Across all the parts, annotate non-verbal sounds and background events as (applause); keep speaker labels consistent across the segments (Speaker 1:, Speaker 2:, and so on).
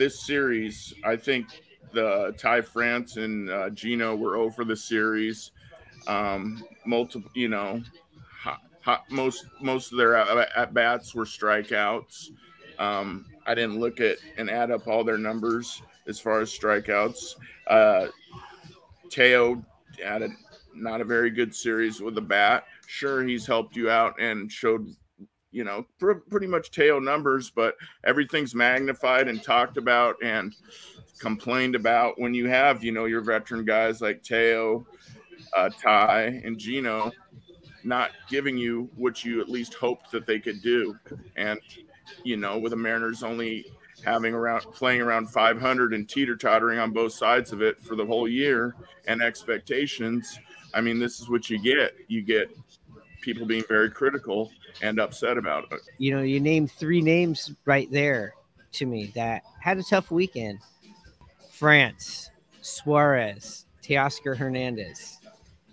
Speaker 1: this series, I think the Ty France and uh, Geno were over the series. Um, multiple, you know, hot, hot, most most of their at, at bats were strikeouts. Um, I didn't look at and add up all their numbers as far as strikeouts. Uh, Teo had a, not a very good series with the bat. Sure, he's helped you out and showed, you know, pr- pretty much Teo numbers, but everything's magnified and talked about and complained about when you have, you know, your veteran guys like Teo, uh, Ty, and Geno not giving you what you at least hoped that they could do. And, you know, with the Mariners only having around playing around 500 and teeter tottering on both sides of it for the whole year and expectations. I mean, this is what you get. You get people being very critical and upset about it.
Speaker 2: You know, you named three names right there to me that had a tough weekend. France, Suarez, Teoscar Hernandez.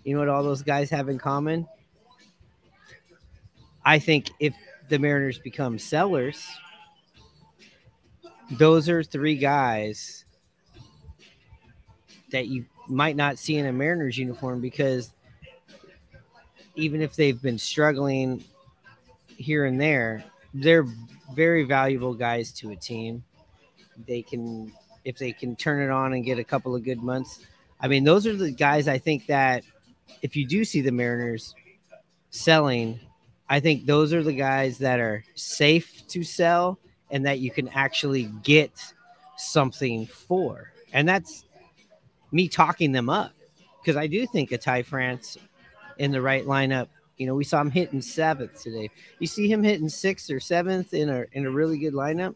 Speaker 2: You know what all those guys have in common? I think if the Mariners become sellers, those are three guys that you might not see in a Mariners uniform because even if they've been struggling here and there, they're very valuable guys to a team. They can, if they can turn it on and get a couple of good months. I mean, those are the guys I think that if you do see the Mariners selling, I think those are the guys that are safe to sell and that you can actually get something for. And that's me talking them up because I do think a Ty France in the right lineup. You know, we saw him hitting seventh today. You see him hitting sixth or seventh in a in a really good lineup.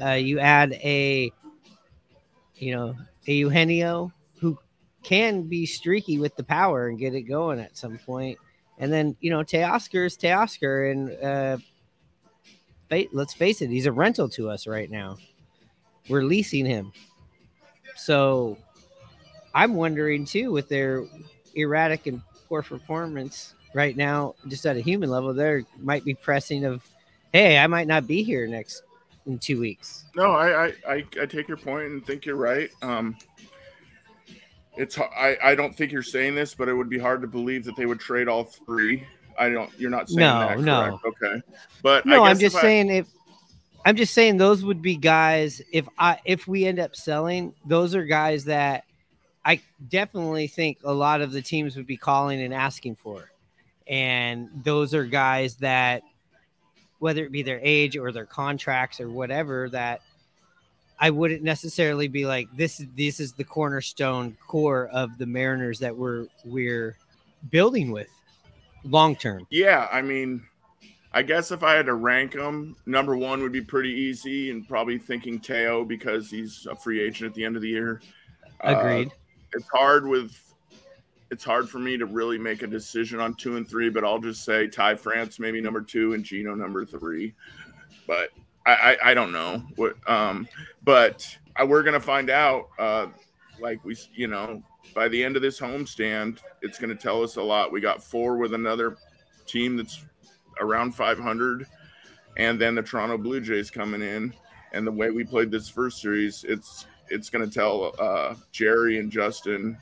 Speaker 2: Uh, you add a, you know, a Eugenio who can be streaky with the power and get it going at some point. And then you know, Teoscar is Teoscar, and uh, let's face it, he's a rental to us right now. We're leasing him. So I'm wondering too, with their erratic and poor performance right now, just at a human level, there might be pressing of, hey, I might not be here next in two weeks.
Speaker 1: No, I I, I, I take your point and think you're right. Um, it's I, I don't think you're saying this, but it would be hard to believe that they would trade all three. I don't. You're not saying
Speaker 2: no,
Speaker 1: that.
Speaker 2: No,
Speaker 1: Okay, but
Speaker 2: no, I'm just saying I, if I'm just saying those would be guys. If I if we end up selling, those are guys that I definitely think a lot of the teams would be calling and asking for, and those are guys that whether it be their age or their contracts or whatever that I wouldn't necessarily be like this is this is the cornerstone core of the Mariners that we're we're building with long term.
Speaker 1: Yeah, I mean, I guess if I had to rank them, number one would be pretty easy, and probably thinking Teo because he's a free agent at the end of the year.
Speaker 2: Agreed. Uh,
Speaker 1: it's hard with. It's hard for me to really make a decision on two and three, but I'll just say Ty France maybe number two and Geno number three. But I, I, I don't know what. Um, but I, we're gonna find out. Uh, like we, you know, by the end of this homestand, it's to tell us a lot. We got four with another team that's around 500, and then the Toronto Blue Jays coming in. And the way we played this first series, it's it's going to tell uh, Jerry and Justin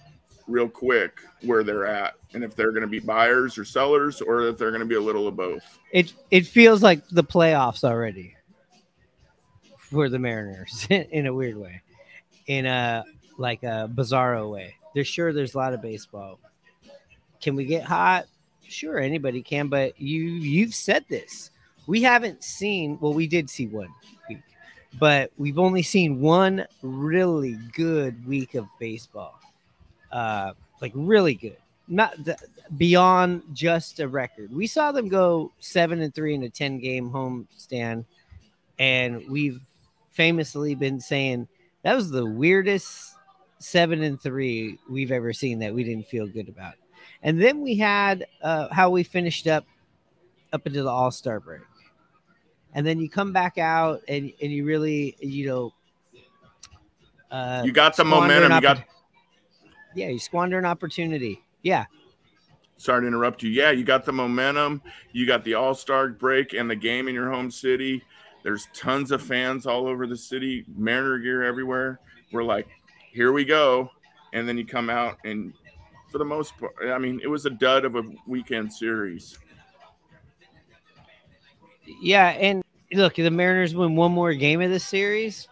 Speaker 1: real quick where they're at and if they're going to be buyers or sellers or if they're going to be a little of both.
Speaker 2: It it feels like the playoffs already for the Mariners (laughs) in a weird way, in a like a bizarro way. There's sure there's a lot of baseball. Can we get hot? Sure, anybody can, but you you've said this. We haven't seen well, we did see one week, but we've only seen one really good week of baseball. Uh like really good. Not the, beyond just a record. We saw them go seven and three in a 10 game home stand, and we've famously been saying that was the weirdest seven and three we've ever seen that we didn't feel good about. And then we had uh, how we finished up up into the All Star break, and then you come back out and and you really you know
Speaker 1: uh, you got the momentum. You got
Speaker 2: yeah, you squander an opportunity. Yeah.
Speaker 1: Sorry to interrupt you. Yeah, you got the momentum. You got the All Star break and the game in your home city. There's tons of fans all over the city, Mariner gear everywhere. We're like, here we go. And then you come out, and for the most part, I mean, it was a dud of a weekend series.
Speaker 2: Yeah, and look, the Mariners win one more game of the series.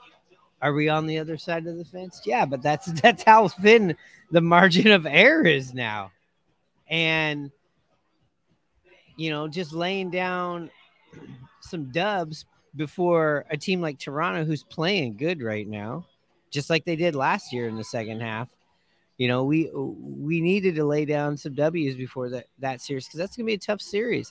Speaker 2: Are we on the other side of the fence? Yeah, but that's (laughs) that's how thin the margin of error is now. And you know, just laying down some dubs before a team like Toronto who's playing good right now, just like they did last year in the second half. You know, we we needed to lay down some W's before that that series because that's gonna be a tough series.